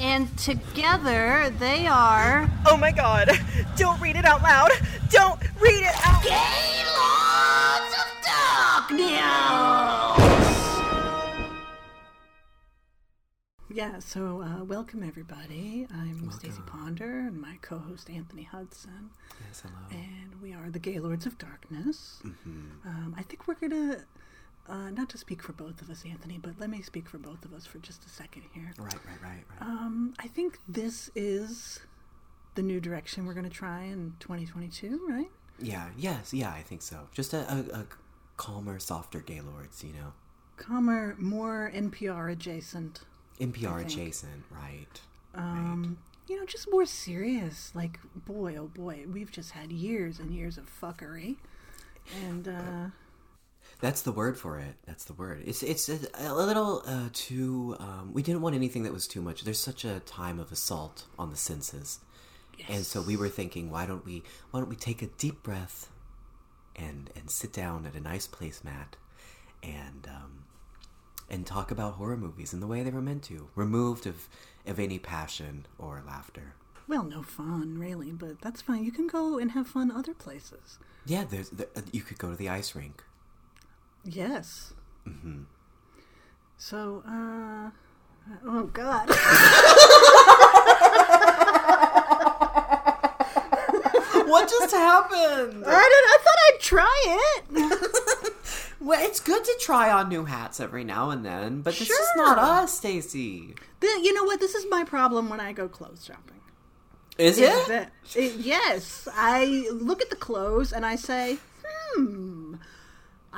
And together they are. Oh my god! Don't read it out loud! Don't read it out Gaylords of Darkness! Yeah, so uh, welcome everybody. I'm Stacie Ponder and my co host Anthony Hudson. Yes, hello. And we are the Gaylords of Darkness. Um, I think we're going to. Uh, not to speak for both of us, Anthony, but let me speak for both of us for just a second here. Right, right, right, right. Um, I think this is the new direction we're going to try in 2022, right? yeah, yes, yeah, I think so. Just a, a, a calmer, softer Gaylords, you know. Calmer, more NPR adjacent. NPR adjacent, right. Um, you know, just more serious. Like, boy, oh boy, we've just had years and years of fuckery. And, uh, That's the word for it. That's the word. It's it's a, a little uh, too. Um, we didn't want anything that was too much. There's such a time of assault on the senses, and so we were thinking, why don't we why don't we take a deep breath, and and sit down at a nice placemat, and um, and talk about horror movies in the way they were meant to, removed of of any passion or laughter. well, no fun, really, but that's fine. You can go and have fun other places. Yeah, there's there, you could go to the ice rink. Yes. Mm-hmm. So, uh, oh God. What just happened? I, didn't. I thought I'd try it. Well, it's good to try on new hats every now and then, but this is not us, Stacie. You know what? This is my problem when I go clothes shopping. Is Is it? that- it- yes, I look at the clothes and I say, hmm,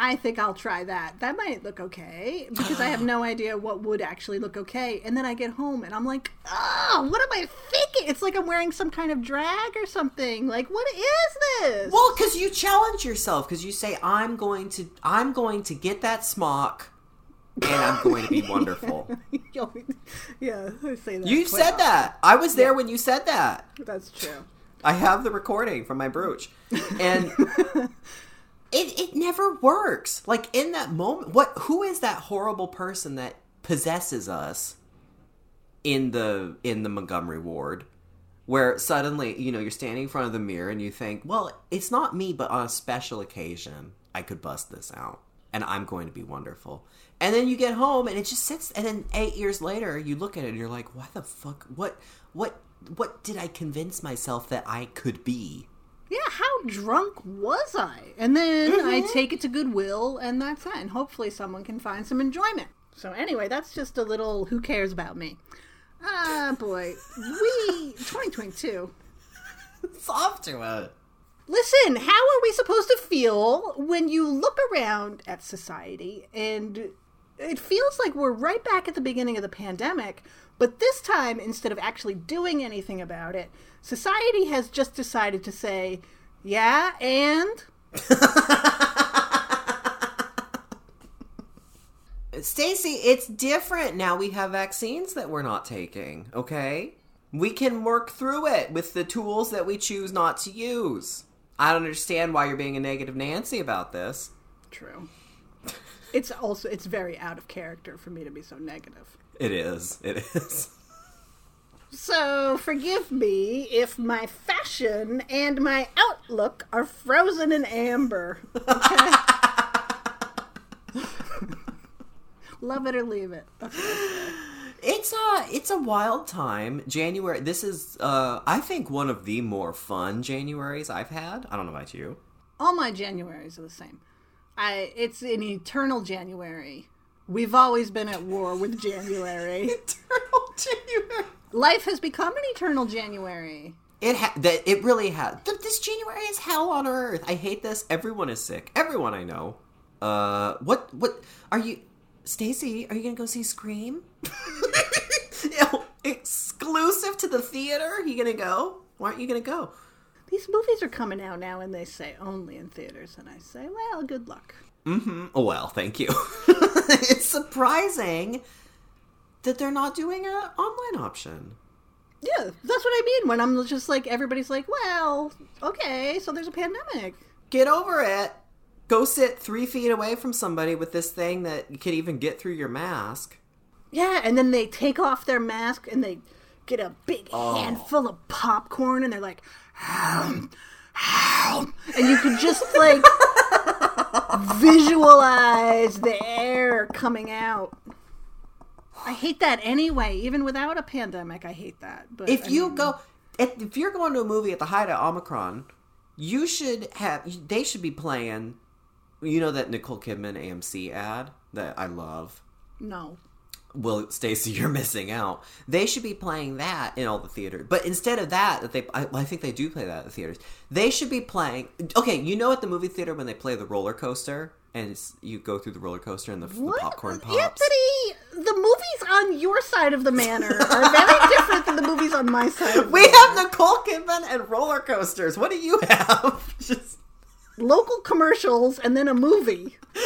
I think I'll try that. That might look okay because I have no idea what would actually look okay. And then I get home and I'm like, oh, what am I thinking? It's like I'm wearing some kind of drag or something. Like, what is this? Well, because you challenge yourself, because you say, "I'm going to, I'm going to get that smock, and I'm going to be wonderful." yeah, I say that. You said often. that. I was there when you said that. That's true. I have the recording from my brooch, and it it never works. Like in that moment, what? Who is that horrible person that possesses us in the in the Montgomery ward? Where suddenly, you know, you're standing in front of the mirror and you think, well, it's not me, but on a special occasion, I could bust this out and I'm going to be wonderful. And then you get home and it just sits, and then eight years later, you look at it and you're like, why the fuck? What, what, what did I convince myself that I could be? Yeah, how drunk was I? And then I Mm-hmm. take it to Goodwill, and that's that. And hopefully, someone can find some enjoyment. So, anyway, that's just a little who cares about me. Ah, boy. We, 2022. It's off to it. Listen, how are we supposed to feel when you look around at society and it feels like we're right back at the beginning of the pandemic, but this time, instead of actually doing anything about it, society has just decided to say, yeah, and. Stacie, it's different now. We have vaccines that we're not taking. Okay, we can work through it with the tools that we choose not to use. I don't understand why you're being a negative Nancy about this. True. It's also it's very out of character for me to be so negative. It is. It is. So forgive me if my fashion and my outlook are frozen in amber. Okay? Love it or leave it. That's what I say. It's a it's a wild time. January. This is uh I think one of the more fun Januaries I've had. I don't know about you. All my Januaries are the same. I it's an eternal January. We've always been at war with January. Eternal January. Life has become an eternal January. It ha- that it really has. Th- This January is hell on earth. I hate this. Everyone is sick. Everyone I know. Uh, what what are you, Stacie? Are you gonna go see Scream? You know, exclusive to the theater. Are You gonna go? Why aren't you gonna go? these movies are coming out now and they say only in theaters. And I say, well, good luck. Mm-hmm. Oh, well, thank you. it's surprising that they're not doing an online option. Yeah, that's what I mean when I'm just like, everybody's like, well, okay, so there's a pandemic. Get over it. Go sit three feet away from somebody with this thing that you can even get through your mask. Yeah, and then they take off their mask and they get a big Oh. handful of popcorn and they're like, "Ham, ham," and you can just like visualize the air coming out. I hate that anyway. Even without a pandemic, I hate that. But If I you mean, go, if, if you're going to a movie at the height of Omicron, you should have. They should be playing. You know that Nicole Kidman AMC ad that I love. no, Well, Stacie, you're missing out. They should be playing that in all the theaters. But instead of that, that they, I, I think they do play that at the theaters. They should be playing. Okay, you know at the movie theater when they play the roller coaster and it's, you go through the roller coaster and the, the popcorn pops. Anthony, the movies on your side of the manor are very different than the movies on my side. Of the We have Nicole Kidman and roller coasters. What do you have? Just local commercials and then a movie.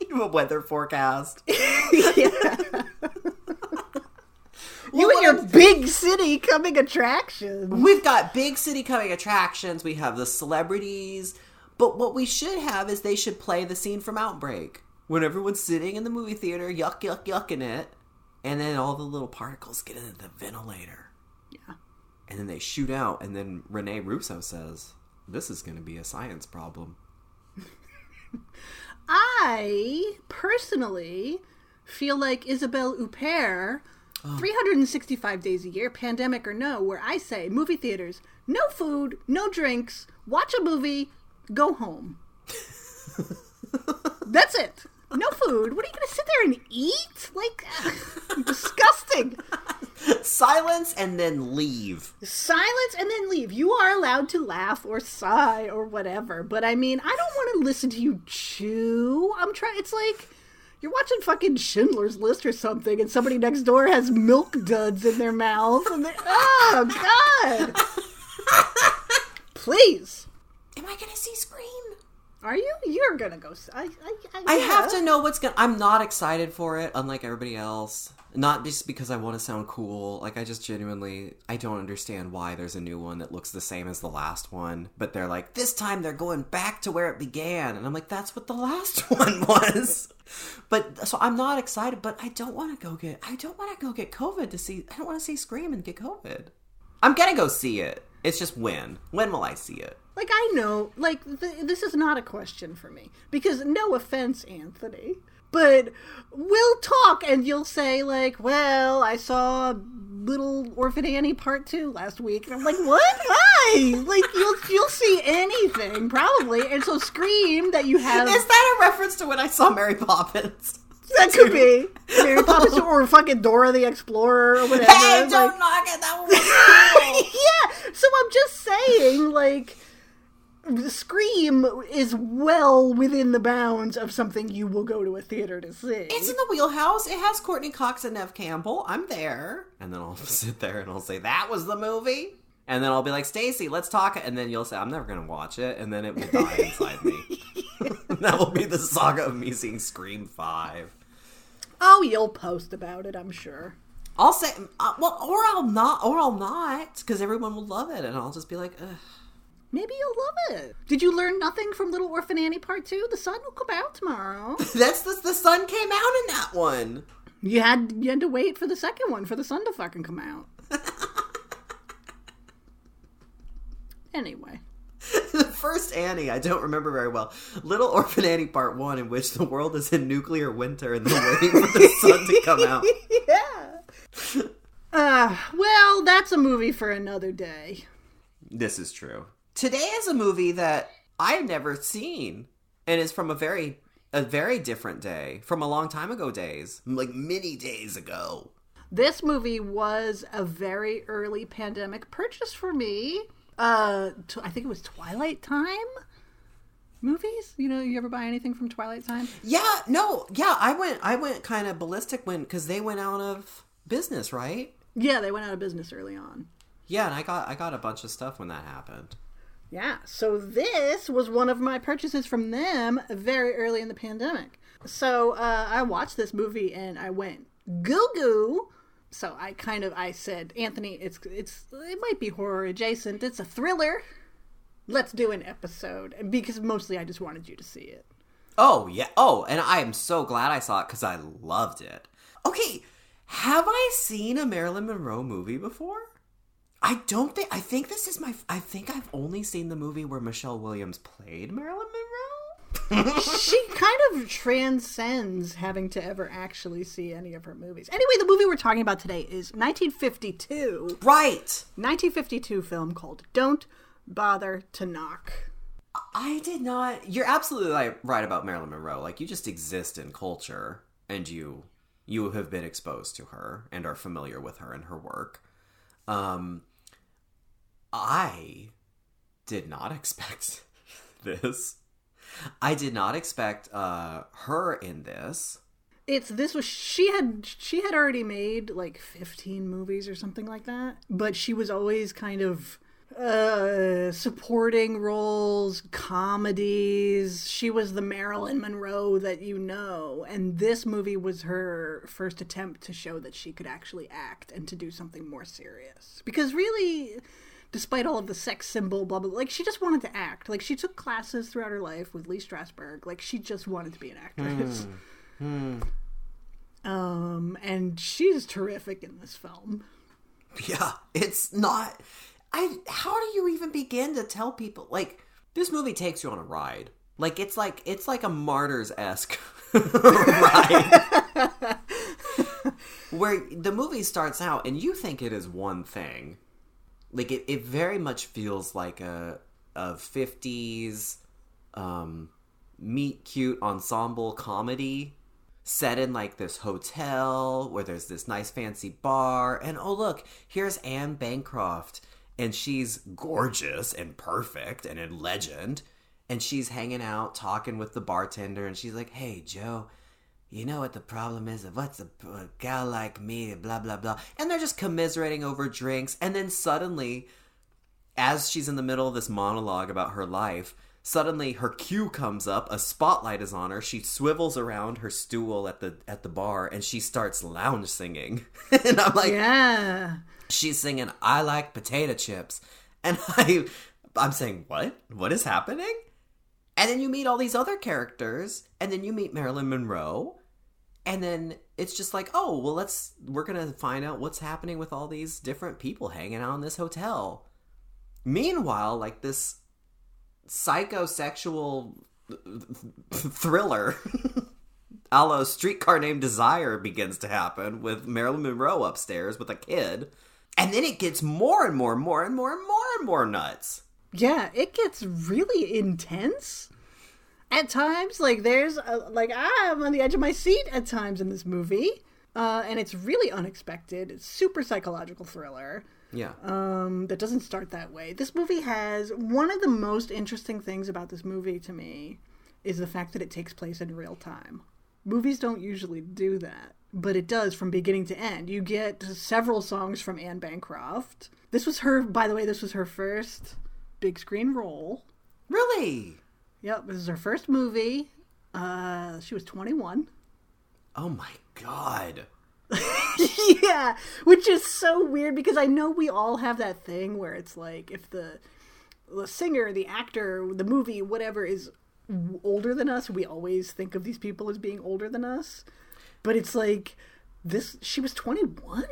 you have a weather forecast. yeah. You Well, and your big city coming attractions. We've got big city coming attractions. We have the celebrities. But what we should have is they should play the scene from Outbreak when everyone's sitting in the movie theater, yuck, yuck, yucking it, and then all the little particles get into the ventilator. Yeah. And then they shoot out, and then Rene Russo says, This is going to be a science problem. I personally feel like Isabelle Huppert, 365 days a year, pandemic or no, where I say movie theaters, no food, no drinks, watch a movie, go home. That's it. No food. What are you going to sit there and eat? Like, disgusting. Silence and then leave. Silence and then leave. You are allowed to laugh or sigh or whatever, but I mean, I don't want to listen to you chew. I'm trying. It's like you're watching fucking Schindler's List or something, and somebody next door has milk duds in their mouth, and they, oh god! Please, Am I going to see Scream? Are you? You're gonna go. I have yeah. to know what's gonna. I'm not excited for it, unlike everybody else. Not just because I want to sound cool. Like I just genuinely, I don't understand why there's a new one that looks the same as the last one. But they're like, this time they're going back to where it began, and I'm like, that's what the last one was. But so I'm not excited. But I don't want to go get. I don't want to go get COVID to see. I don't want to see Scream and get COVID. I'm gonna go see it. It's just when. When will I see it? Like I know, like th- this is not a question for me because no offense, Anthony, but we'll talk and you'll say like, "Well, I saw Little Orphan Annie Part Two last week," and I'm like, "What? Why?" Like you'll you'll see anything probably, and so Scream that you have Is that a reference to when I saw Mary Poppins? That could be Mary Poppins or fucking Dora the Explorer or whatever. Hey, don't like- knock it. That was cool. yeah. So I'm just saying, like, the Scream is well within the bounds of something you will go to a theater to see. It's in the wheelhouse. It has Courteney Cox and Neve Campbell. I'm there. And then I'll sit there and I'll say, that was the movie. And then I'll be like, Stacie, let's talk. And then you'll say, I'm never going to watch it. And then it will die inside me. that will be the saga of me seeing Scream 5. oh, you'll post about it, I'm sure. I'll say, uh, well, or I'll not, or I'll not, because everyone will love it. And I'll just be like, Ugh. Maybe you'll love it. Did you learn nothing from Little Orphan Annie Part 2? The sun will come out tomorrow. that's the, the sun came out in that one. you had you had to wait for the second one for the sun to fucking come out. anyway. the first Annie, I don't remember very well. Little Orphan Annie Part 1, in which the world is in nuclear winter and they're waiting for the sun to come out. yeah. Uh, well, that's a movie for another day. This is true. Today is a movie that I've never seen and is from a very a very different day, from a long time ago days, like many days ago. This movie was a very early pandemic purchase for me. Uh, I think it was Twilight Time movies. You know, you ever buy anything from Twilight Time? Yeah, no, yeah, I went I went kind of ballistic when cuz they went out of business, right? Yeah, they went out of business early on. Yeah, and I got I got a bunch of stuff when that happened. Yeah, so this was one of my purchases from them very early in the pandemic. So uh, I watched this movie and I went goo goo. So I kind of I said, Anthony, it's it's it might be horror adjacent. It's a thriller. Let's do an episode because mostly I just wanted you to see it. Oh yeah. Oh, and I am so glad I saw it because I loved it. Okay, have I seen a Marilyn Monroe movie before? I don't think. I think this is my. I think I've only seen the movie where Michelle Williams played Marilyn Monroe. She kind of transcends having to ever actually see any of her movies. Anyway, the movie we're talking about today is 1952. right. 1952 film called Don't Bother to Knock. I did not. You're absolutely right about Marilyn Monroe. Like you just exist in culture, and you you have been exposed to her and are familiar with her and her work. Um, I did not expect this. I did not expect uh, her in this. It's this was she had she had already made like 15 movies or something like that, but she was always kind of uh supporting roles, comedies. She was the Marilyn Monroe that you know, and this movie was her first attempt to show that she could actually act and to do something more serious. Because really despite all of the sex symbol blah blah like she just wanted to act. Like she took classes throughout her life with Lee Strasberg. Like she just wanted to be an actress. Um and she's terrific in this film. Yeah, it's not. I. How do you even begin to tell people like this movie takes you on a ride? Like it's like it's like a martyrs esque ride, where the movie starts out and you think it is one thing. Like it, it very much feels like a a fifties um, meet cute ensemble comedy set in like this hotel where there's this nice fancy bar. And oh look here's anne bancroft and she's gorgeous and perfect and in legend. And she's hanging out talking with the bartender and she's like hey joe you know what the problem is of what's a, a gal like me blah blah blah and they're just commiserating over drinks and then suddenly as she's in the middle of this monologue about her life, suddenly her cue comes up, a spotlight is on her, she swivels around her stool at the at the bar and she starts lounge singing. and I'm like Yeah. she's singing I like potato chips. And I I'm saying, "What? What is happening?" And then you meet all these other characters, and then you meet Marilyn Monroe, and then it's just like, "Oh, well, let's we're to find out what's happening with all these different people hanging out in this hotel." Meanwhile, like this psychosexual thriller a la streetcar named desire begins to happen with marilyn monroe upstairs with a kid and then it gets more and more and more and more and more and more nuts Yeah, it gets really intense at times. Like there's a, like I'm on the edge of my seat at times in this movie, uh, and it's really unexpected. It's super psychological thriller yeah um, that doesn't start that way. This movie has one of the most interesting things about this movie to me is the fact that it takes place in real time. Movies don't usually do that, but it does from beginning to end. You get several songs from Anne Bancroft. This was her, by the way, this was her first big screen role. really Yep, this is her first movie. Uh, she was 21. oh my god yeah, which is so weird because I know we all have that thing where it's like if the the singer, the actor, the movie, whatever is older than us, we always think of these people as being older than us. But it's like this she was 21?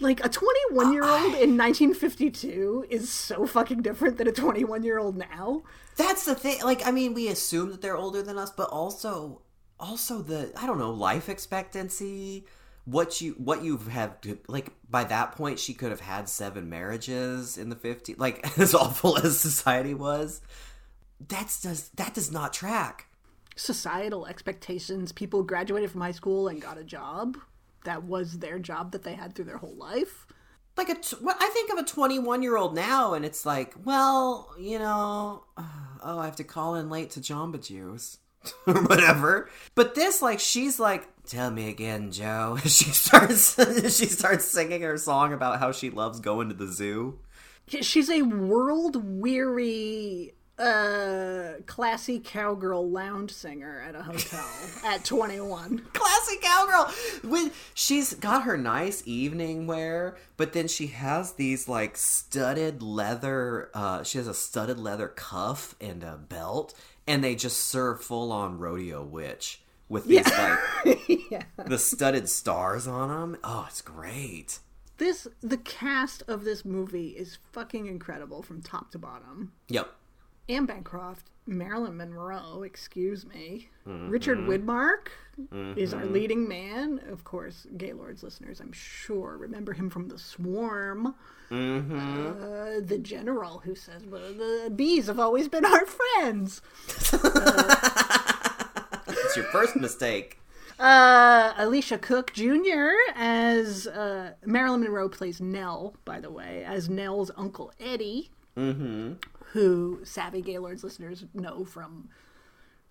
Like a 21 year old in 1952 is so fucking different than a 21 year old now. that's the thing like i mean we assume that they're older than us but also also the i don't know life expectancy what you what you have like by that point she could have had seven marriages in the 50s like as awful as society was that's does that does not track Societal expectations. People graduated from high school and got a job. That was their job that they had through their whole life. like a t- what I think of a 21 year old now, and it's like, well, you know, oh, I have to call in late to Jamba Juice or whatever. But this, like, she's like, tell me again, Joe. She starts she starts singing her song about how she loves going to the zoo. She's a world weary, uh, classy cowgirl lounge singer at a hotel at 21. Classy cowgirl. When she's got her nice evening wear, but then she has these like studded leather. Uh, she has a studded leather cuff and a belt, and they just serve full on rodeo witch with these like yeah. the studded stars on them. Oh, it's great. This, the cast of this movie is fucking incredible from top to bottom. Yep. Anne Bancroft, Marilyn Monroe, excuse me, Richard Widmark is our leading man. Of course, Gaylord's listeners, I'm sure, remember him from The Swarm. Uh, the general who says, well, the bees have always been our friends. It's your first mistake. Uh, Elisha Cook Jr. as uh, Marilyn Monroe plays Nell, by the way, as Nell's uncle Eddie, who savvy Gaylord's listeners know from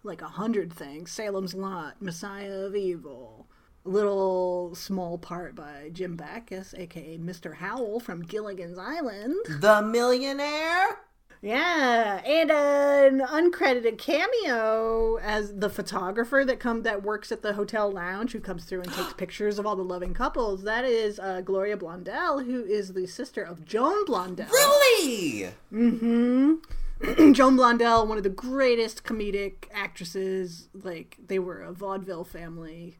like a hundred things: Salem's Lot, Messiah of Evil, little small part by Jim Backus, aka Mr. Howell from Gilligan's Island. The millionaire. Yeah, and an uncredited cameo as the photographer that come that works at the hotel lounge who comes through and takes pictures of all the loving couples. That is uh, Gloria Blondell, who is the sister of Joan Blondell. Really? Mm-hmm. Joan Blondell, one of the greatest comedic actresses. Like they were a vaudeville family.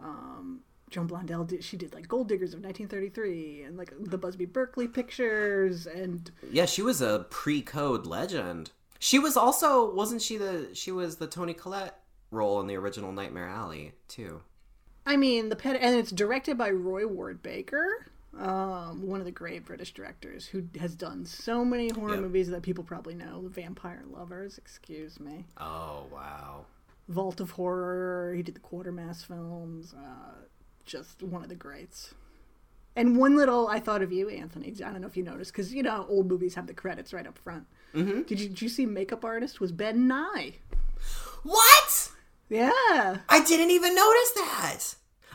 Um, Joan Blondell did she did like Gold Diggers of 1933 and like the Busby Berkeley pictures and Yeah, she was a pre-code legend. She was also wasn't she the she was the Toni Collette role in the original Nightmare Alley too. I mean, the pet, and it's directed by Roy Ward Baker, um, one of the great British directors who has done so many horror Yep. movies that people probably know. Vampire Lovers, excuse me. Oh wow. Vault of Horror. He did the Quatermass films. Uh, just one of the greats. And one little, I thought of you, Anthony. I don't know if you noticed, because you know old movies have the credits right up front. Mm-hmm. Did you did you see makeup artist was Ben Nye? What? Yeah. I didn't even notice that.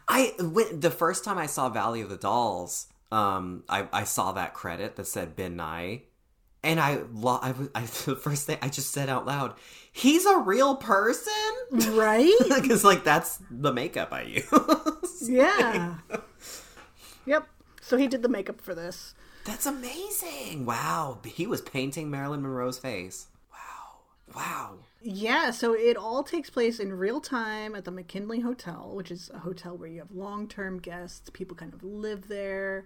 I when, the first time I saw Valley of the Dolls, um, I, I saw that credit that said Ben Nye, and I, lo- I, was- I the first thing I just said out loud, he's a real person, Right? because like that's the makeup I use. Yeah. yep. So he did the makeup for this. That's amazing! Wow, he was painting Marilyn Monroe's face. Wow, wow. Yeah, so it all takes place in real time at the McKinley Hotel, which is a hotel where you have long term guests. People kind of live there.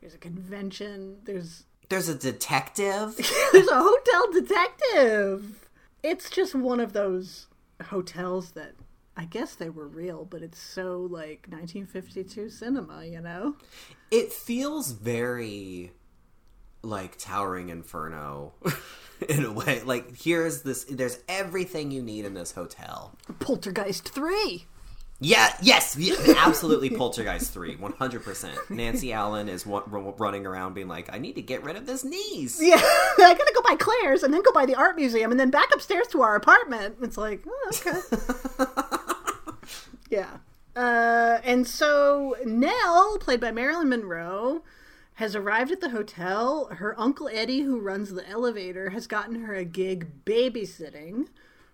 There's a convention. There's There's a detective. there's a hotel detective. It's just one of those hotels that I guess they were real, but it's so like 1952 cinema, you know? It feels very like Towering Inferno in a way. Like here's this there's everything you need in this hotel. Poltergeist 3. Yeah, yes, yeah, absolutely Poltergeist 3, 100%. Nancy Allen is ru- running around being like, I need to get rid of this niece. Yeah, I gotta go by Claire's and then go by the art museum and then back upstairs to our apartment. It's like, oh, okay. yeah. Uh, and so Nell, played by Marilyn Monroe, has arrived at the hotel. Her uncle Eddie, who runs the elevator, has gotten her a gig babysitting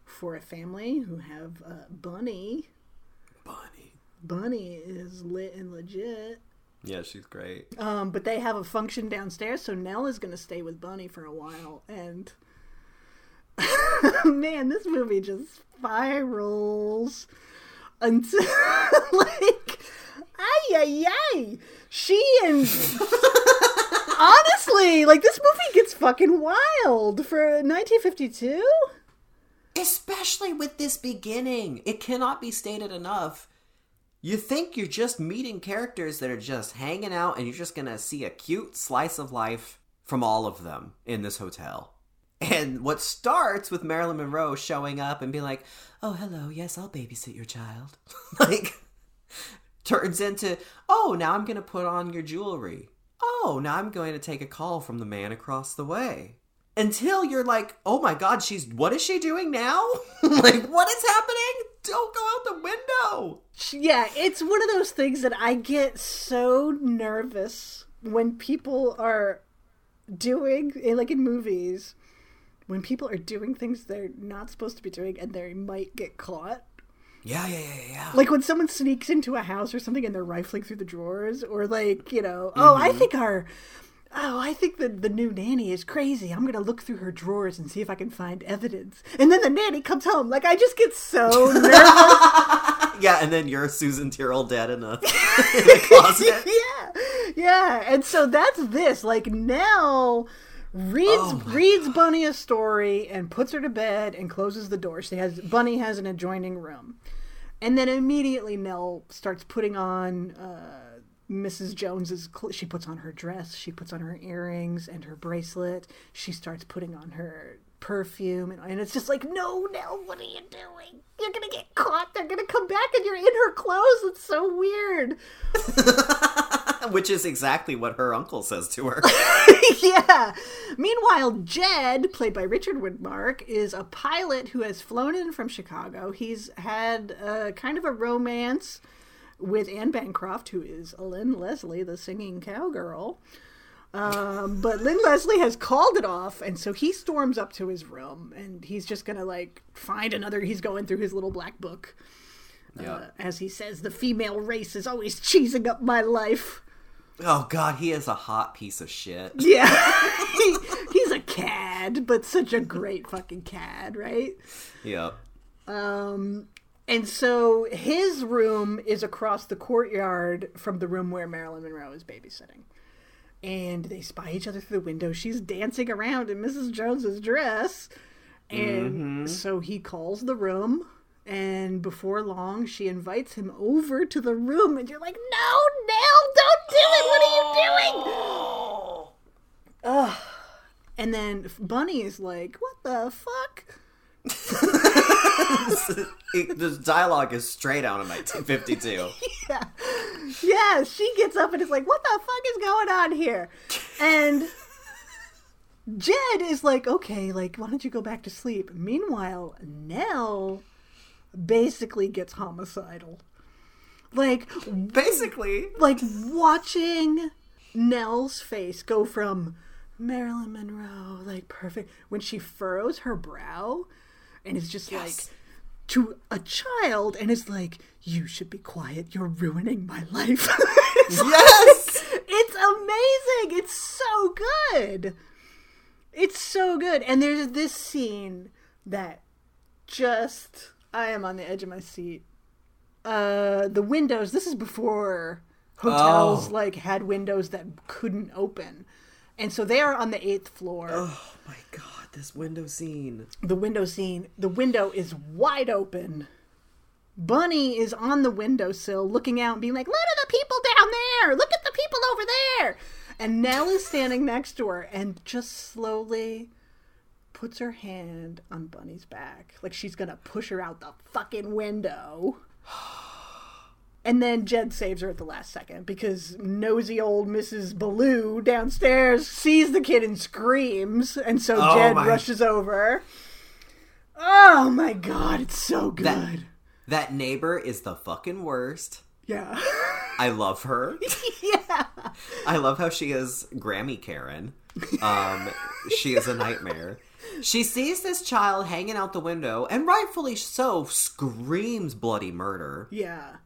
for a family who have uh, Bunny. Bunny. Is lit and legit. Yeah, she's great. Um, but they have a function downstairs, so Nell is going to stay with Bunny for a while. And man, this movie just spirals until like, ay ay ay. She and honestly, like this movie gets fucking wild for 1952. Especially with this beginning. It cannot be stated enough. You think you're just meeting characters that are just hanging out and you're just gonna see a cute slice of life from all of them in this hotel. And what starts with Marilyn Monroe showing up and being like, oh, hello, yes, I'll babysit your child. like, turns into, oh, now I'm gonna put on your jewelry. Oh, now I'm going to take a call from the man across the way until you're like, oh my god, she's what is she doing now? like, what is happening? Don't go out the window. Yeah, it's one of those things that I get so nervous when people are doing eh, like in movies when people are doing things they're not supposed to be doing and they might get caught. Yeah, yeah, yeah, yeah. Like when someone sneaks into a house or something and they're rifling through the drawers, or like, you know, oh, I think our, oh, I think the, the new nanny is crazy. I'm going to look through her drawers and see if I can find evidence. And then the nanny comes home. Like, I just get so nervous. yeah, and then you're Susan Tyrrell dead in a, in a closet. yeah. Yeah. And so that's this. Like, Nell reads Oh reads Bunny a story and puts her to bed and closes the door. She has Bunny has an adjoining room. And then immediately Nell starts putting on uh, Mrs. Jones's. Cl- she puts on her dress. She puts on her earrings and her bracelet. She starts putting on her perfume, and, and it's just like, no, Nell, what are you doing? You're gonna get caught. They're gonna come back, and you're in her clothes. It's so weird. Which is exactly what her uncle says to her. yeah. Meanwhile, Jed, played by Richard Widmark, is a pilot who has flown in from Chicago. He's had a kind of a romance with Anne Bancroft, who is Lynn Leslie, the singing cowgirl. Um, but Lynn Leslie has called it off, and so he storms up to his room, and he's just gonna like find another. He's going through his little black book. Yeah. Uh, as he says, the female race is always cheesing up my life. Oh god, he is a hot piece of shit. Yeah. he, he's a cad, but such a great fucking cad, right? Yep. And so his room is across the courtyard from the room where Marilyn Monroe is babysitting. And they spy each other through the window. She's dancing around in Mrs. Jones's dress. And mm-hmm. so he calls the room. And before long, she invites him over to the room. And you're like, no, Nell, don't do it. What are you doing? Ugh. And then Bunny is like, what the fuck? It- this dialogue is straight out of 1952. yeah. Yeah, she gets up and is like, what the fuck is going on here? And Jed is like, okay, like, why don't you go back to sleep? Meanwhile, Nell basically gets homicidal. Like, Basically, like watching Nell's face go from Marilyn Monroe, like perfect, when she furrows her brow and it's just Yes. like to a child and it's like, You should be quiet, you're ruining my life. it's, yes. it's amazing. It's so good. It's so good. And there's this scene that just I am on the edge of my seat. Uh the windows, this is before hotels Oh. like had windows that couldn't open. And so they are on the eighth floor. Oh my god, this window scene. The window scene, the window is wide open. Bunny is on the windowsill looking out and being like, Look at the people down there! Look at the people over there! And Nell is standing next to her and just slowly puts her hand on Bunny's back. Like she's gonna push her out the fucking window. And then Jed saves her at the last second because nosy old Mrs. Ballou downstairs sees the kid and screams, and so Oh Jed my- rushes over. Oh my god, it's so good. That that neighbor is the fucking worst. Yeah. I love her. yeah. I love how she is Grammy Karen. Um, she is a nightmare. She sees this child hanging out the window, and rightfully so, screams bloody murder. Yeah.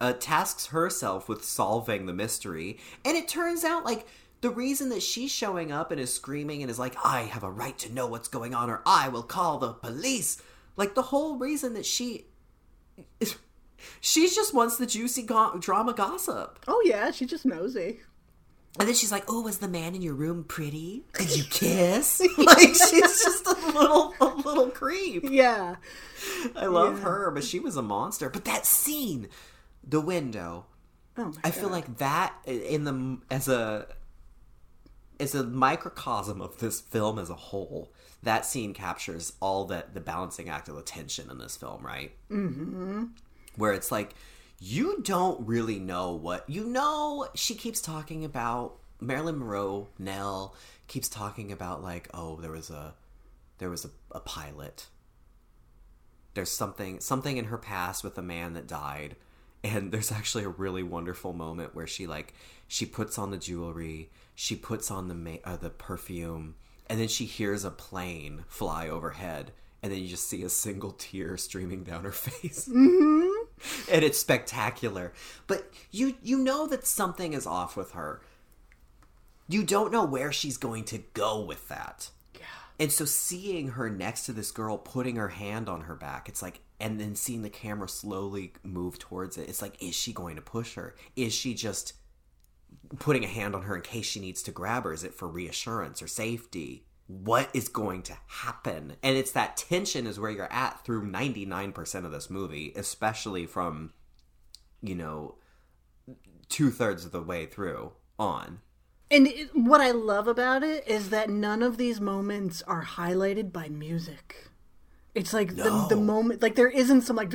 Uh, tasks herself with solving the mystery. And it turns out, like, the reason that she's showing up and is screaming and is like, I have a right to know what's going on, or I will call the police. Like, the whole reason that she. She just wants the juicy go- drama gossip. Oh yeah, she's just nosy. And then she's like, "Oh, was the man in your room pretty? Did you kiss?" like she's just a little, a little creep. Yeah. I love Yeah. her, but she was a monster. But that scene, the window, Oh my I feel like that in the as a as a microcosm of this film as a whole. That scene captures all that the balancing act of the tension in this film, right? Mm-hmm. Where it's like you don't really know what you know. She keeps talking about Marilyn Monroe. Nell keeps talking about like, oh, there was a there was a, a pilot. There's something something in her past with a man that died, and there's actually a really wonderful moment where she like she puts on the jewelry, she puts on the ma- uh, the perfume, and then she hears a plane fly overhead, and then you just see a single tear streaming down her face. Mm-hmm. and it's spectacular. But you you know that something is off with her. You don't know where she's going to go with that. Yeah. And so seeing her next to this girl putting her hand on her back, it's like and then seeing the camera slowly move towards it, it's like, is she going to push her? Is she just putting a hand on her in case she needs to grab her? Is it for reassurance or safety? What is going to happen? And it's that tension is where you're at through 99% of this movie, especially from, you know, two thirds of the way through on. And it, what I love about it is that none of these moments are highlighted by music. It's like No. the, the moment, like there isn't some like,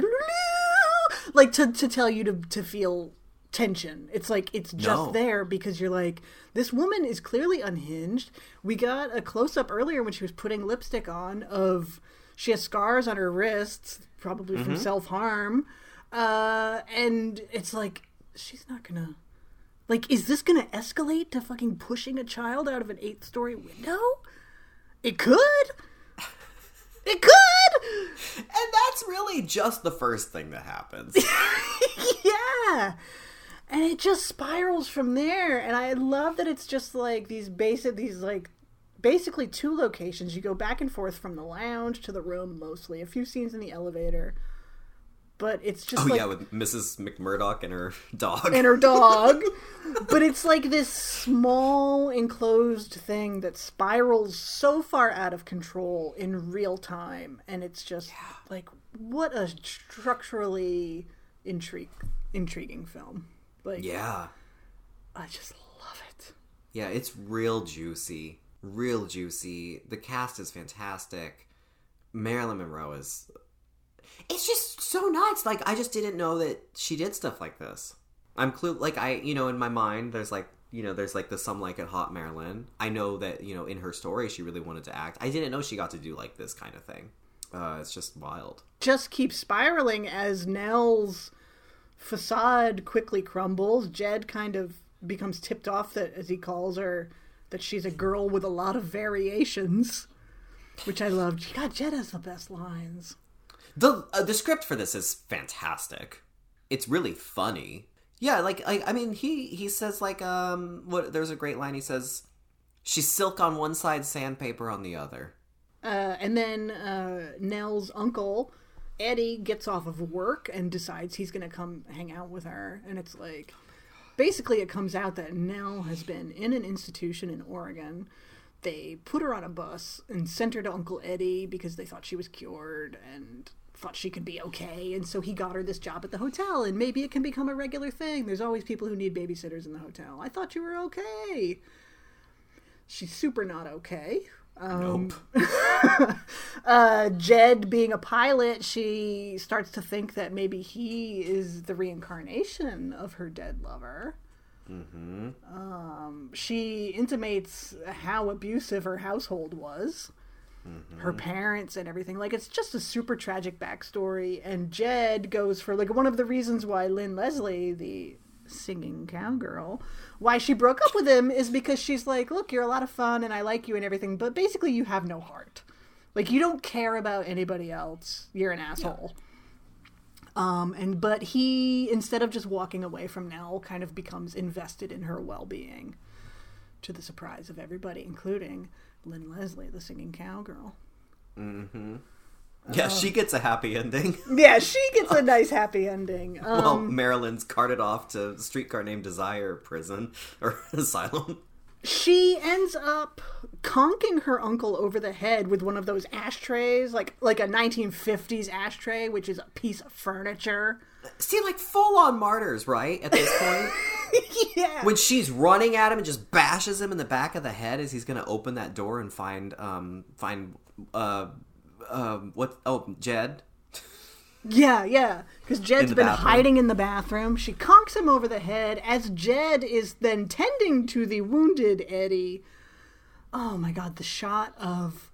like to, to tell you to, to feel tension. It's like it's just No. there because you're like, this woman is clearly unhinged. We got a close up earlier when she was putting lipstick on of she has scars on her wrists, probably from self harm. Uh, and it's like, she's not gonna. Like, is this gonna escalate to fucking pushing a child out of an eighth story window? It could. It could. And that's really just the first thing that happens. yeah. And it just spirals from there. And I love that it's just like these basic, these like basically two locations. You go back and forth from the lounge to the room mostly. A few scenes in the elevator. But it's just oh like yeah, with Mrs. McMurdoch and her dog. and her dog. but it's like this small enclosed thing that spirals so far out of control in real time, and it's just like what a structurally intrigue intriguing film. Like yeah. I just love it. Yeah, it's real juicy. Real juicy. The cast is fantastic. Marilyn Monroe is. It's just so nuts. Like, I just didn't know that she did stuff like this. I'm clue. Like, I, you know, in my mind, there's like, you know, there's like the Some Like It Hot Marilyn. I know that, you know, in her story, she really wanted to act. I didn't know she got to do like this kind of thing. Uh, it's just wild. Just keeps spiraling as Nell's facade quickly crumbles. Jed kind of becomes tipped off that, as he calls her, that she's a girl with a lot of variations, which I loved. God, Jed has the best lines. The uh, the script for this is fantastic. It's really funny. Yeah, like I, I mean, he he says like um, what? There's a great line. He says, "She's silk on one side, sandpaper on the other." Uh, and then uh, Nell's uncle, Eddie, gets off of work and decides he's going to come hang out with her. And it's like, basically, it comes out that Nell has been in an institution in Oregon. They put her on a bus and sent her to Uncle Eddie because they thought she was cured and thought she could be okay. And so he got her this job at the hotel, and maybe it can become a regular thing. There's always people who need babysitters in the hotel. I thought you were okay. She's super not okay. Nope. uh, Jed being a pilot, she starts to think that maybe he is the reincarnation of her dead lover. Mm-hmm. Um, she intimates how abusive her household was, her parents and everything. Like it's just a super tragic backstory. And Jed goes for like one of the reasons why Lynn Leslie, the singing cowgirl, why she broke up with him is because she's like, look, you're a lot of fun and I like you and everything, but basically you have no heart. Like you don't care about anybody else. You're an asshole. Um, and but he instead of just walking away from Nell, kind of becomes invested in her well-being, to the surprise of everybody, including Lynn Leslie, the singing cowgirl. Mm-hmm. Yeah, she gets a happy ending. Yeah, she gets a nice happy ending. Um, well, Marilyn's carted off to streetcar named Desire prison or asylum. she ends up conking her uncle over the head with one of those ashtrays, like like a 1950s ashtray, which is a piece of furniture. See, like full on martyrs, right? At this point, yeah. when she's running at him and just bashes him in the back of the head as he's going to open that door and find um find uh um what oh Jed. Yeah, yeah. Because Jed's been bathroom. hiding in the bathroom. She conks him over the head as Jed is then tending to the wounded Eddie. Oh my god, the shot of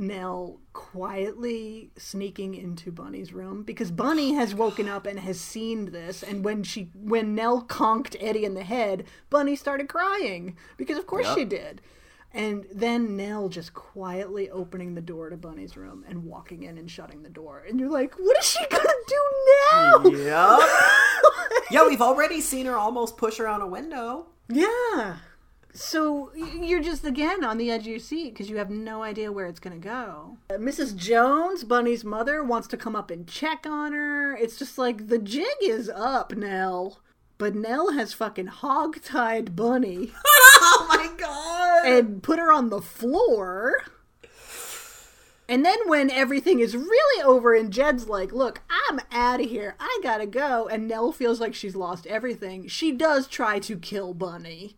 Nell quietly sneaking into Bunny's room because Bunny has woken up and has seen this. And when she, when Nell conked Eddie in the head, Bunny started crying because of course Yep. she did. And then Nell just quietly opening the door to Bunny's room and walking in and shutting the door. And you're like, what is she gonna do now? Yep. yeah, we've already seen her almost push her out a window. Yeah. So you're just again on the edge of your seat because you have no idea where it's going to go. Uh, Mrs. Jones, Bunny's mother, wants to come up and check on her. It's just like the jig is up, Nell. But Nell has fucking hog-tied Bunny oh my god! and put her on the floor. And then when everything is really over and Jed's like, "Look, I'm out of here. I got to go." And Nell feels like she's lost everything. She does try to kill Bunny.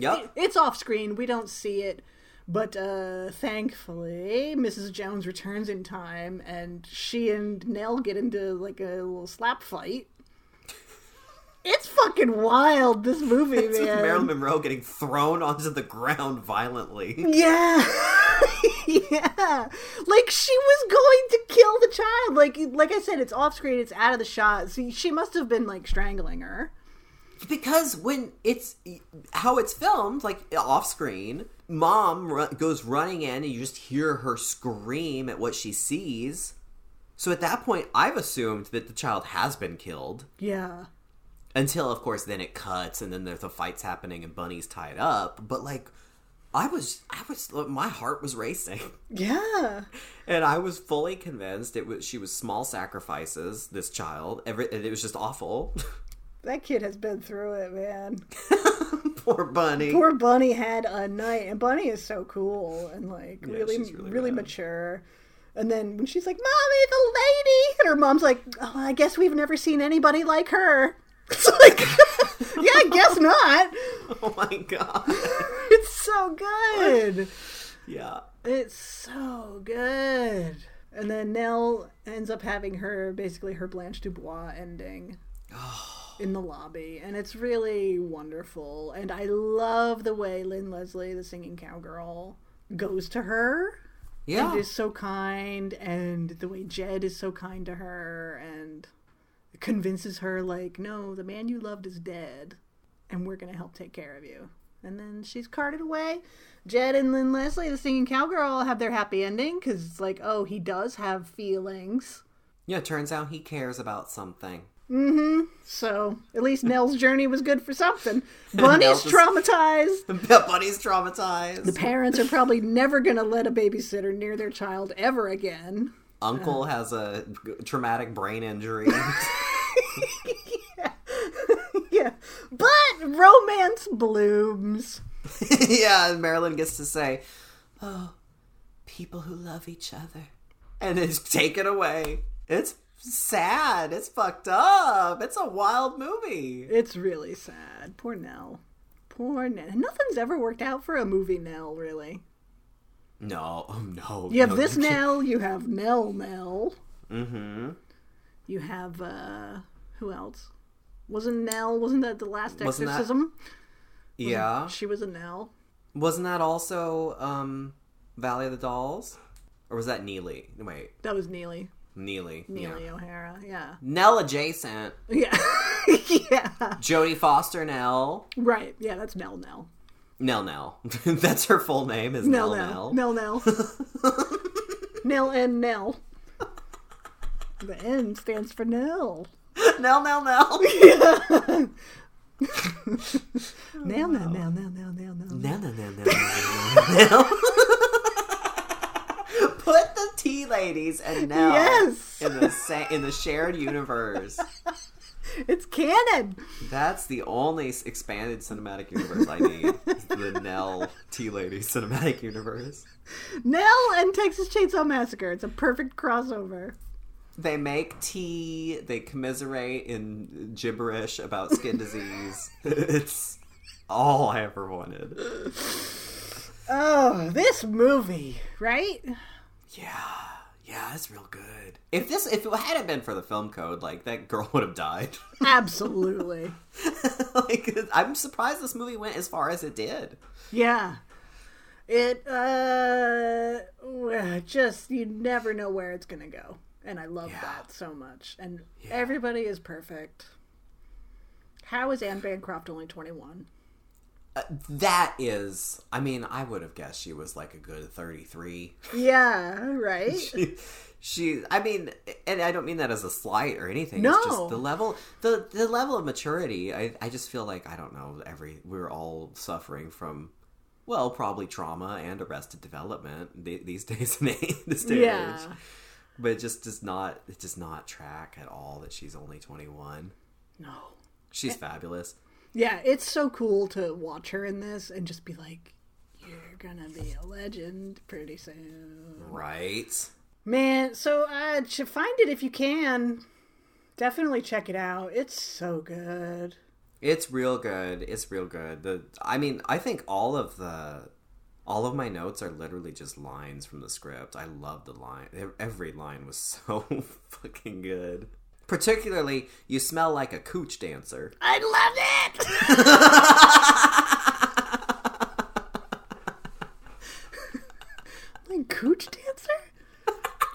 Yep. It's off screen. We don't see it. But uh, thankfully, Mrs. Jones returns in time, and she and Nell get into like a little slap fight. It's fucking wild, this movie, It's man. Marilyn Monroe getting thrown onto the ground violently. Yeah. yeah. Like she was going to kill the child. Like like I said, it's off screen, it's out of the shot. See, she must have been like strangling her. Because when it's how it's filmed, like off screen, mom goes running in and you just hear her scream at what she sees. So at that point, I've assumed that the child has been killed. Yeah. Until, of course, then it cuts and then there's the fights happening and Bunny's tied up. But like, I was, I was, my heart was racing. Yeah. And I was fully convinced it was she was small sacrifices. This child, every it was just awful. That kid has been through it, man. Poor Bunny. Poor Bunny had a night, and Bunny is so cool and like Yeah, really, really, really mature. And then when she's like, "Mommy, the lady," and her mom's like, "Oh, I guess we've never seen anybody like her." It's like, yeah, I guess not. oh my god. It's so good. yeah. It's so good. And then Nell ends up having her basically her Blanche Dubois ending oh. In the lobby, and it's really wonderful. And I love the way Lyn Lesley, the singing cowgirl, goes to her Yeah. and is so kind, and the way Jed is so kind to her and convinces her like, no, the man you loved is dead, and we're gonna help take care of you. And then she's carted away. Jed and Lyn Lesley, the singing cowgirl, have their happy ending because it's like, oh, he does have feelings. Yeah, it turns out he cares about something. Mm-hmm. So at least Nell's journey was good for something. Bunny's just- traumatized. Bunny's traumatized. The parents are probably never gonna let a babysitter near their child ever again. Uncle uh. has a traumatic brain injury. yeah, but romance blooms. yeah, and Marilyn gets to say, "Oh, people who love each other," and it's taken away. It's sad. It's fucked up. It's a wild movie. It's really sad. Poor Nell. Poor Nell. Nothing's ever worked out for a movie Nell, really. No, oh no. You have no, this can't- Nell, you have Nell Nell. Mm-hmm. You have, uh, who else? Wasn't Nell, wasn't that the last Wasn't that- exorcism? Yeah. She was a Nell. Wasn't that also um Valley of the Dolls? Or was that Neely? Wait, That was Neely. Neely. Neely Yeah. O'Hara, yeah. Nell adjacent. Yeah. yeah. Jodie Foster Nell. Right. Yeah, that's Nell Nell. Nell Nell. That's her full name is Nell Nell Nell. Nell. Nell Nell. Nell and Nell. The N stands for Nell. Nell Nell Nell. Nell, Nell, Nell, Nell, Nell, Nell, Nell. No, no, no, no, no, no. Put the tea ladies and Nell Yes. in the sa- in the shared universe. It's canon. That's the only expanded cinematic universe I need. the Nell Tea Lady cinematic universe. Nell and Texas Chainsaw Massacre. It's a perfect crossover. They make tea. They commiserate in gibberish about skin disease. it's all I ever wanted. Oh, this movie, right? Yeah. Yeah, it's real good. If this if it hadn't been for the film code, like that girl would have died. Absolutely. like I'm surprised this movie went as far as it did. Yeah. It uh just you never know where it's going to go. And I love yeah. that so much. And yeah. everybody is perfect. How is Anne Bancroft only 21? Uh, that is i mean i would have guessed she was like a good 33 yeah right? She, she, i mean and i don't mean that as a slight or anything no. it's just the level the the level of maturity i i just feel like i don't know every we're all suffering from well probably trauma and arrested development these days this day yeah. age. But it just does not it does not track at all that she's only 21 no. She's fabulous. Yeah, it's so cool to watch her in this and just be like, You're gonna be a legend pretty soon. Right? Man, so uh find it if you can. Definitely check it out. It's so good. It's real good. It's real good. The I mean, I think all of the all of my notes are literally just lines from the script. I love the line. Every line was so fucking good. Particularly, you smell like a cooch dancer. I love it. like Cooch Dancer?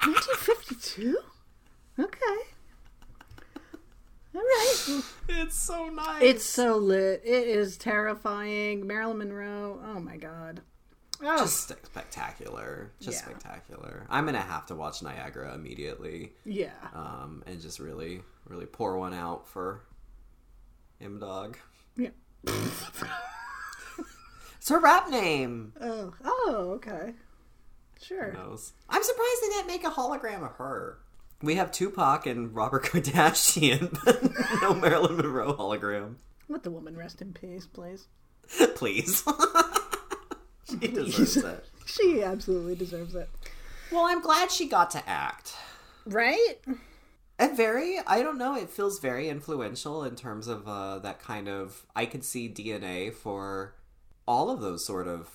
1952? Okay. All right. It's so nice. It's so lit. It is terrifying. Marilyn Monroe. Oh my god. Oh, just spectacular. Just Yeah. spectacular. I'm gonna have to watch Niagara immediately, yeah. um, and just really, really pour one out for M Dog. Yeah. It's her rap name. Oh. Oh, okay. Sure. knows? I'm surprised they didn't make a hologram of her. We have Tupac and Robert Kardashian, but no Marilyn Monroe hologram. Let the woman rest in peace, please. Please. she deserves it. She absolutely deserves it. Well, I'm glad she got to act. Right? And very, I don't know, it feels very influential in terms of uh, that kind of. I could see DNA for all of those sort of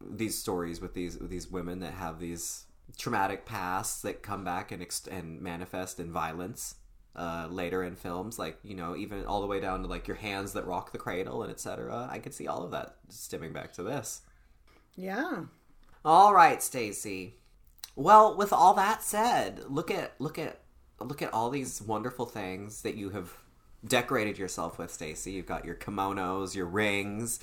these stories with these with these women that have these traumatic pasts that come back and ex- and manifest in violence uh, later in films, like you know, even all the way down to like your hands that rock the cradle and etc. I could see all of that stemming back to this. Yeah. All right, Stacie. Well, with all that said, look at look at look at all these wonderful things that you have decorated yourself with, Stacie. You've got your kimonos, your rings,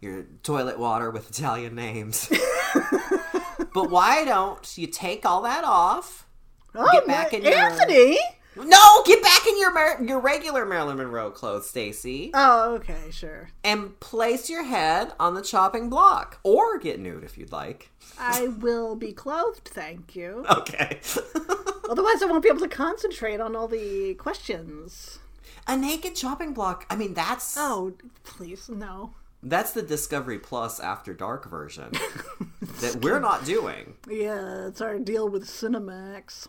your toilet water with Italian names. but why don't you take all that off? Oh, Get back in your- Anthony. No, get back in your Mar- your regular Marilyn Monroe clothes, Stacie, Oh, okay, sure. and place your head on the chopping block, or get nude if you'd like. I will be clothed, thank you. Okay. Otherwise, I won't be able to concentrate on all the questions. A naked chopping block. I mean, that's Oh, please, no. that's the Discovery Plus After Dark version that we're not doing. Yeah, it's our deal with Cinemax.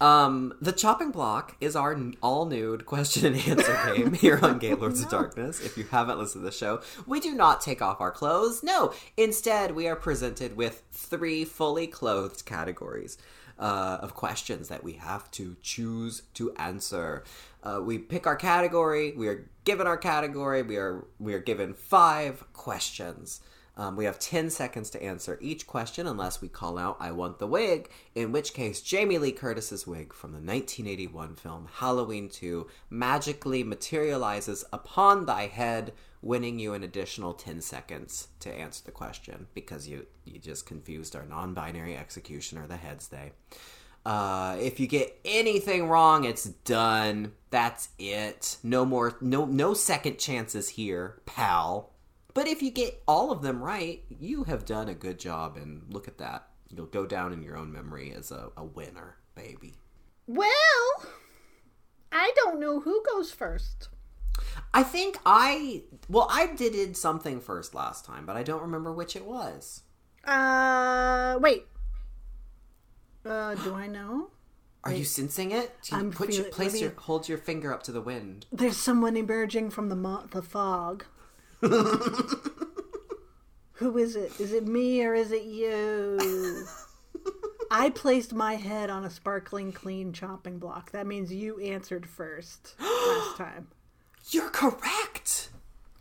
Um, the chopping block is our n- all nude question and answer game here on Gaylords of Darkness. If you haven't listened to the show, we do not take off our clothes. No, instead, we are presented with three fully clothed categories uh, of questions that we have to choose to answer. Uh, we pick our category. We are given our category. We are we are given five questions. Um, we have 10 seconds to answer each question unless we call out, I want the wig, in which case, Jamie Lee Curtis's wig from the 1981 film Halloween 2 magically materializes upon thy head, winning you an additional 10 seconds to answer the question because you, you just confused our non binary executioner, the heads day. Uh, if you get anything wrong, it's done. That's it. No more, no, no second chances here, pal. But if you get all of them right, you have done a good job, and look at that. You'll go down in your own memory as a, a winner, baby. Well, I don't know who goes first. I think I, well, I did something first last time, but I don't remember which it was. Uh, wait. Uh, do I know? Are you sensing it? Do you I'm put your, place me- your, hold your finger up to the wind. There's someone emerging from the mo- the fog. Who is it? Is it me or is it you? I placed my head on a sparkling clean chopping block. That means you answered first last time. You're correct.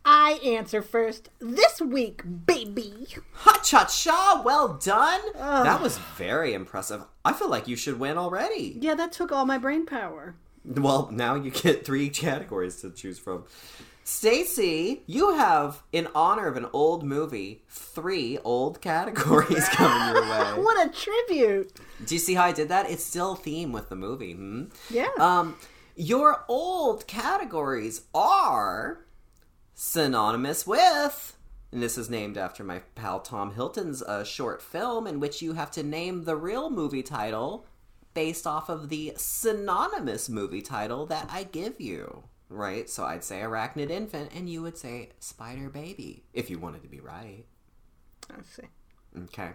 I answer first this week, baby. Ha cha cha, well done. That was very impressive. I feel like you should win already. Yeah, that took all my brain power. Well, now you get three categories to choose from. Stacie, you have, in honor of an old movie, three old categories coming your way. What a tribute. Do you see how I did that? It's still theme with the movie. Hmm? Yeah. Um, your old categories are synonymous with, and this is named after my pal Tom Hilton's uh, short film, in which you have to name the real movie title based off of the synonymous movie title that I give you. Right? So I'd say arachnid infant, and you would say spider baby, if you wanted to be right. Let's see. Okay.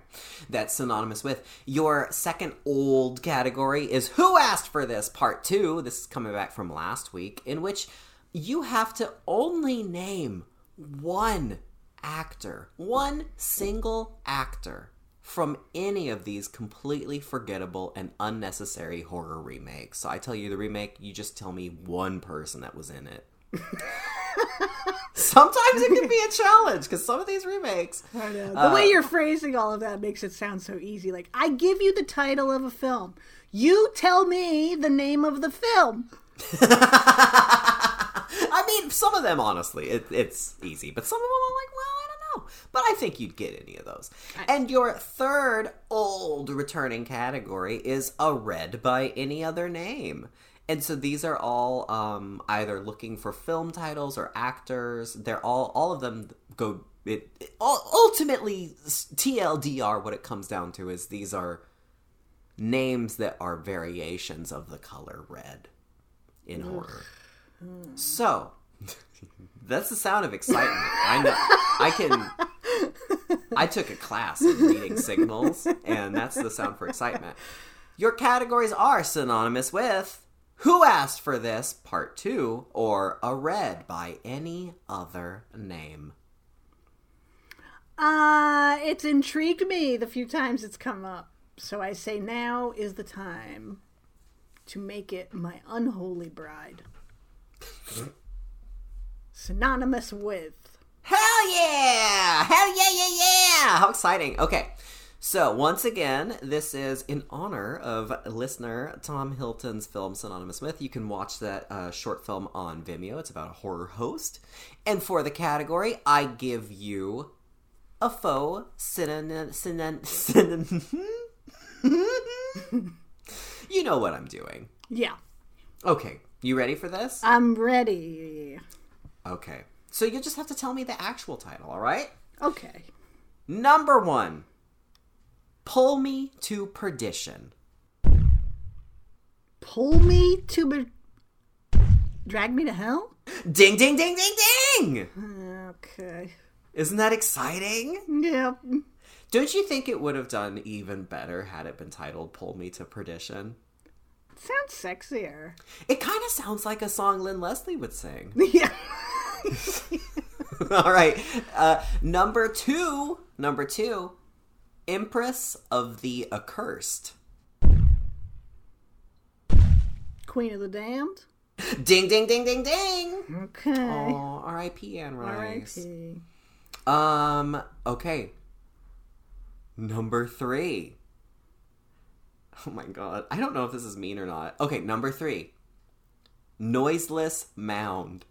That's synonymous with. Your second old category is Who Asked for This? Part 2. This is coming back from last week, in which you have to only name one actor, one single actor from any of these completely forgettable and unnecessary horror remakes. So I tell you the remake, you just tell me one person that was in it. Sometimes it can be a challenge because some of these remakes. I know. The uh, way you're phrasing all of that makes it sound so easy. Like, I give you the title of a film. You tell me the name of the film. I mean, some of them, honestly, it, it's easy, but some of them I'm like, well, I don't know. But I think you'd get any of those. And your third old returning category is a red by any other name. And so these are all um, either looking for film titles or actors. They're all, all of them go. It, it ultimately TLDR. What it comes down to is these are names that are variations of the color red in horror. So, that's the sound of excitement. I know. I can. I took a class in reading signals, and that's the sound for excitement. Your categories are synonymous with Who Asked for This, Part 2, or A Red by any other name. Uh, it's intrigued me the few times it's come up. So I say now is the time to make it my unholy bride. Synonymous with. Hell yeah! Hell yeah, yeah, yeah! How exciting. Okay. So, once again, this is in honor of listener Tom Hilton's film Synonymous with. You can watch that uh, short film on Vimeo. It's about a horror host. And for the category, I give you a faux synonym. synonym, synonym you know what I'm doing. Yeah, Okay, you ready for this? I'm ready. Okay. So, you just have to tell me the actual title, alright? Okay. Number one, Pull Me to Perdition. Pull me to. Be- drag me to hell? Ding, ding, ding, ding, ding! Okay. Isn't that exciting? Yeah. Don't you think it would have done even better had it been titled Pull Me to Perdition? Sounds sexier. It kind of sounds like a song Lyn Lesley would sing. Yeah. All right. Uh, number two, number two, Empress of the Accursed. Queen of the Damned? Ding, ding, ding, ding, ding! Okay. Oh, R.I.P. Anne Rice. R.I.P. Um, okay. Number three. Oh my god. I don't know if this is mean or not. Okay, number three. Noiseless Mound.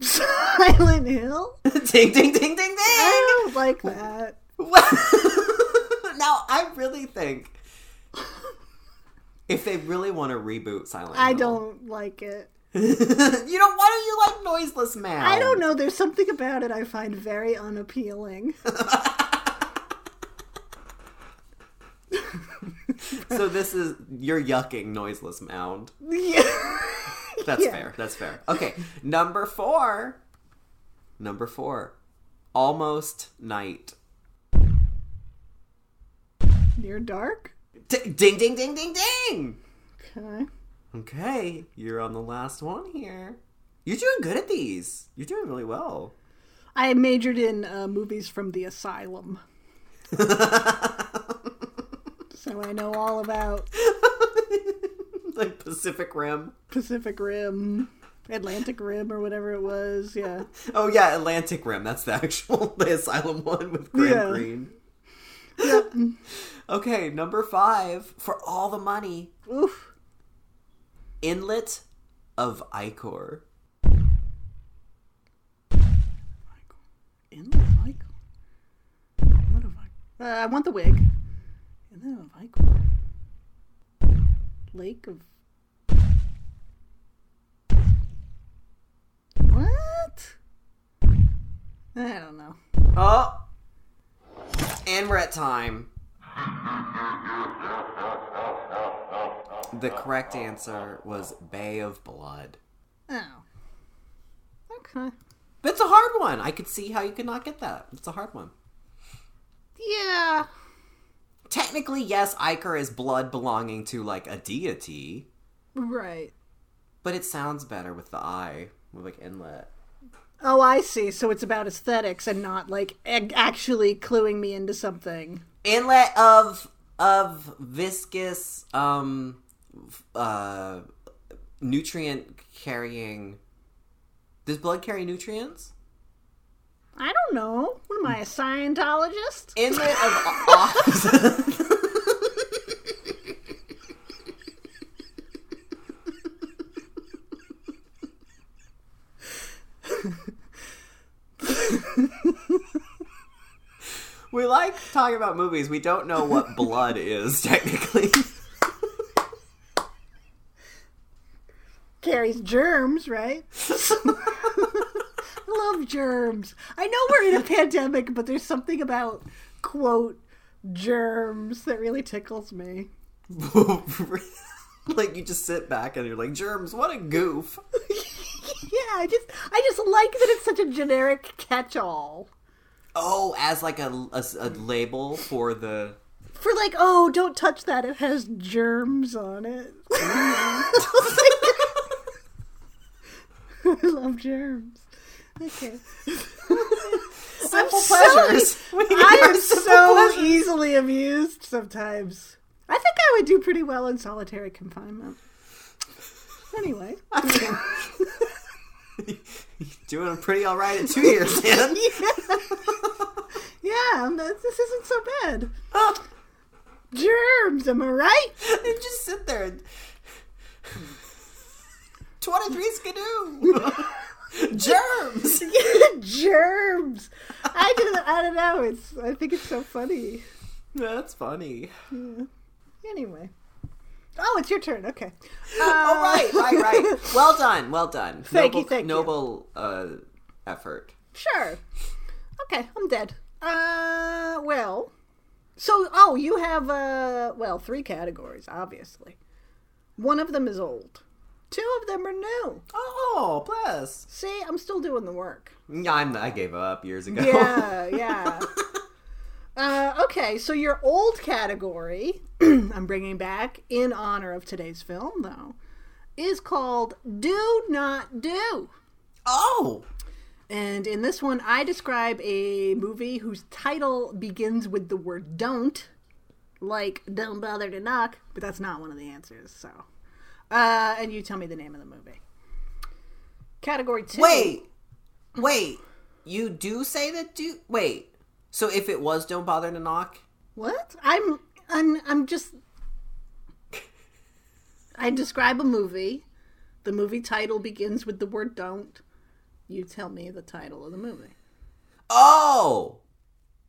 Silent Hill? ding, ding, ding, ding, ding! I don't like that. now, I really think if they really want to reboot Silent Hill. I Hill- don't like it. you don't. Why don't you like Noiseless Mound? I don't know. There's something about it I find very unappealing. So this is you're yucking Noiseless Mound. yeah. That's Yeah. fair. That's fair. Okay, number four. Number four. Almost night. Near dark? D- ding, ding, ding, ding, ding. Okay. Okay, you're on the last one here. You're doing good at these. You're doing really well. I majored in uh, movies from the asylum. so I know all about like Pacific Rim. Pacific Rim, Atlantic Rim, or whatever it was. Yeah. Oh yeah, Atlantic Rim. That's the actual the Asylum one with Graham Yeah. Greene. Yep. Okay, number five for all the money. Oof. Inlet of Ichor. Inlet of Ichor. Inlet of Ichor. Uh, I want the wig. Inlet of Ichor. Lake of. What? I don't know. Oh, and we're at time. The correct answer was Bay of Blood. Oh. Okay. It's a hard one. I could see how you could not get that. It's a hard one. Yeah. Technically, yes, ichor is blood belonging to like a deity, Right. but it sounds better with the I, with like inlet. Oh, I see. So it's about aesthetics and not like actually cluing me into something. Inlet of of viscous um uh nutrient carrying. Does blood carry nutrients? I don't know. What am I, a Scientologist? Inlet of ox. we like talking about movies. We don't know what blood is technically. Carries germs, right? I love germs. I know we're in a pandemic, but there's something about, quote, germs that really tickles me. like you just sit back and you're like, germs, what a goof. yeah, I just I just like that it's such a generic catch-all. Oh, as like a, a, a label for the. For like, oh, don't touch that. It has germs on it. I love germs. Okay. Simple so- pleasures. We I am so pleasures. easily amused sometimes. I think I would do pretty well in solitary confinement. Anyway. Doing pretty all right at two years, man. yeah, I'm um, this isn't so bad. Oh. Germs, am I right? and just sit there and. Hmm. 23 skidoo! Germs! yeah, Germs. I just, I don't know. It's, I think it's so funny. That's funny. Anyway. Oh, it's your turn. Okay. oh, right, right, right. Well done, well done. Thank you, noble, thank you. Noble uh, effort. Sure. Okay, I'm dead. Uh, well. So, oh, you have, uh, well, three categories, obviously. One of them is old. Two of them are new. Oh, bless. See, I'm still doing the work. Yeah, I'm, I gave up years ago. Yeah, yeah. Uh, okay, so your old category, I'm bringing back in honor of today's film, though, is called Do Not Do. oh! And in this one, I describe a movie whose title begins with the word don't, like Don't Bother to Knock, but that's not one of the answers, so. Uh, and you tell me the name of the movie. Category two. Wait! Wait! You do say that do. Wait. So if it was Don't Bother to Knock? What? I'm I'm I'm just I describe a movie. The movie title begins with the word don't. You tell me the title of the movie. Oh!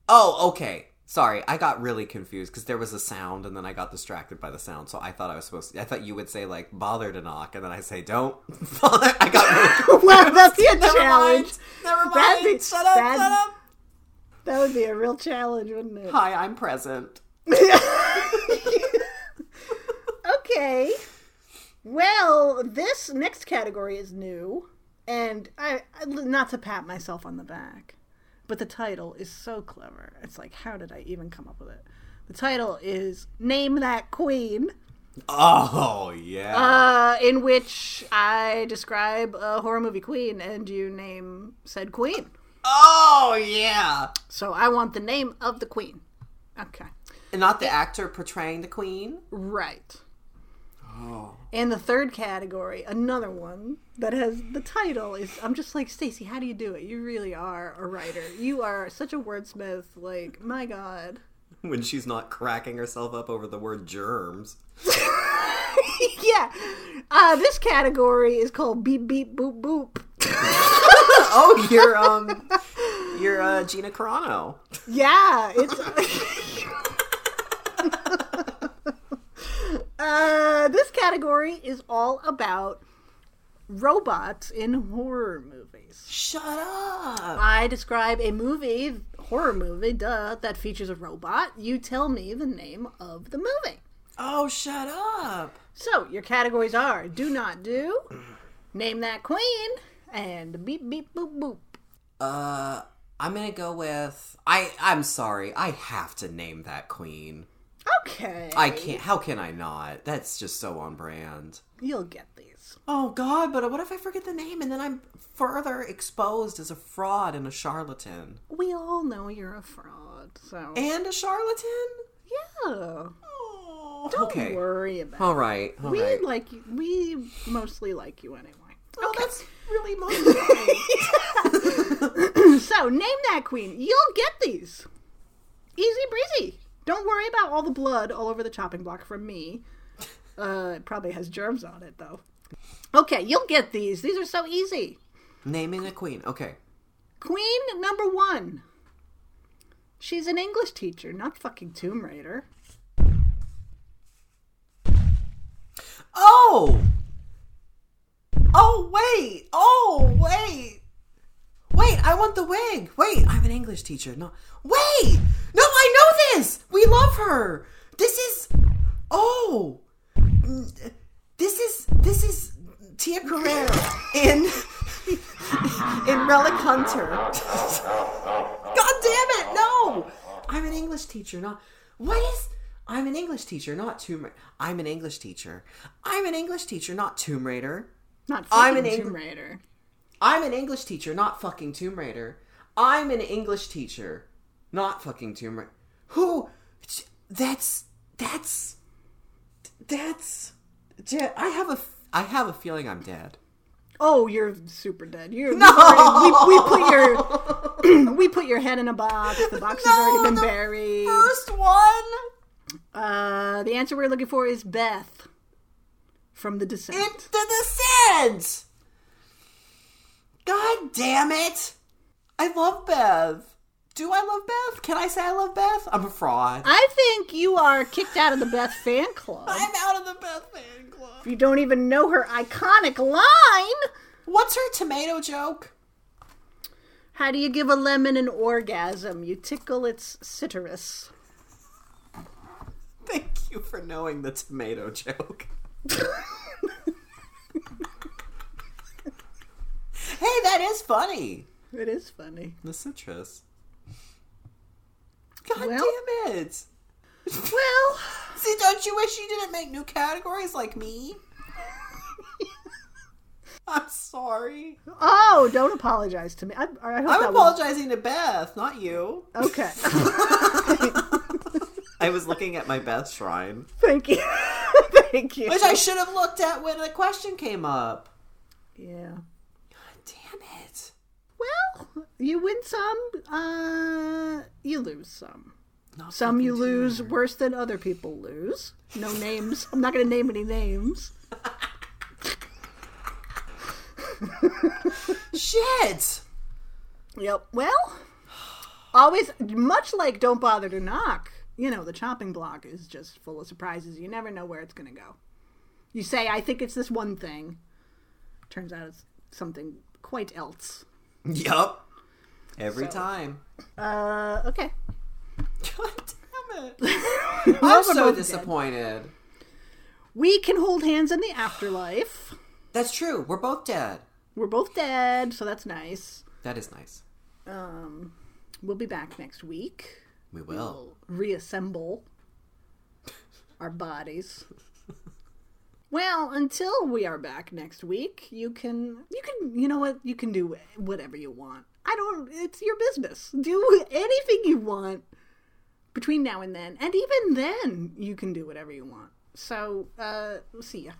Oh, okay. Sorry, I got really confused because there was a sound and then I got distracted by the sound. So I thought I was supposed to. I thought you would say, like, bother to knock, and then I say, don't bother. I got really. Well, that'd be a Never challenge. mind. Never mind. That'd be- shut up, shut up. That would be a real challenge, wouldn't it? Hi, I'm present. okay. Well, this next category is new, and I, I not to pat myself on the back, but the title is so clever. It's like, how did I even come up with it? The title is "Name That Queen," Oh, yeah. uh, in which I describe a horror movie queen, and you name said queen. oh, yeah. So I want the name of the queen. Okay. And not the actor portraying the queen. Right. Oh. And the third category, another one that has the title is I'm just like, Stacie, how do you do it? You really are a writer. You are such a wordsmith. Like, my God. When she's not cracking herself up over the word germs. yeah. Uh, this category is called beep beep boop boop. oh, you're um, you're uh, Gina Carano. Yeah, it's. Uh, this category is all about robots in horror movies. Shut up. I describe a movie, horror movie, duh, that features a robot. You tell me the name of the movie. Oh, shut up. So your categories are do not do, name that queen, and beep beep boop boop. Uh, I'm gonna go with I. I'm sorry. I have to name that queen. Okay. I can't. How can I not? That's just so on brand. You'll get these. Oh God! But what if I forget the name and then I'm further exposed as a fraud and a charlatan We all know you're a fraud, so and a charlatan? yeah. Oh, Don't okay. worry about All right. it. All We right. like you. We mostly like you anyway. Oh, that's really motivating. So name that queen. You'll get these. Easy breezy. Don't worry about all the blood all over the chopping block from me. Uh, it probably has germs on it though. Okay, you'll get these. These are so easy. Naming a queen. Okay. Queen number one. She's an English teacher, not fucking Tomb Raider. Oh. Oh wait. Oh wait. Wait, I want the wig. Wait, I'm an English teacher. No. Wait. No, I know this. We love her. This is Oh. This is this is Tia Carrere in in Relic Hunter. God damn it, no! I'm an English teacher, not what is I'm an English teacher, not Tomb Raider. I'm an English teacher. I'm an English teacher, not Tomb Raider. Not I'm fucking an Tomb Raider. I'm an English teacher, not fucking Tomb Raider. I'm an English teacher, not fucking Tomb Raider. Who? That's that's that's. I have a I have a feeling I'm dead. Oh, you're super dead. You're No! we, we put your we put your head in a box. The box has already been buried. First one Uh, the answer we're looking for is Beth from The Descent. into the descent. God damn it! I love Beth. Do I love Beth? Can I say I love Beth? I'm a fraud. I think you are kicked out of the Beth fan club. I'm out of the Beth fan club. You don't even know her iconic line. What's her tomato joke? How do you give a lemon an orgasm? You tickle its citrus. Thank you for knowing the tomato joke. hey, that is funny. It is funny. The citrus. God Well- damn it. Well, See, don't you wish you didn't make new categories like me? I'm sorry. oh, don't apologize to me. I, I hope I'm that was apologizing to Beth, not you. okay. I was looking at my Beth shrine, Thank you. Thank you. which I should have looked at when the question came up. yeah. God damn it. Well, you win some, uh, you lose some. Not Some you lose worse than other people lose. No names. I'm not going to name any names. Shit. Yep. Well, always, much like Don't Bother to Knock, you know, the chopping block is just full of surprises. You never know where it's going to go. You say, I think it's this one thing. Turns out it's something quite else. Yup. Every So- time. Uh, okay. God damn it. I'm so both dead. disappointed. We can hold hands in the afterlife. That's true. We're both dead. We're both dead, so that's nice. That is nice. Um, we'll be back next week. We will. We'll reassemble our bodies. Well, until we are back next week, you can you can you know what you can do whatever you want. I don't. It's your business. Do anything you want, between now and then. And even then, you can do whatever you want. So, uh, see ya.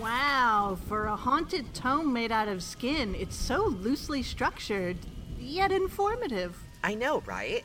Wow, for a haunted tome made out of skin, it's so loosely structured, yet informative. I know, right?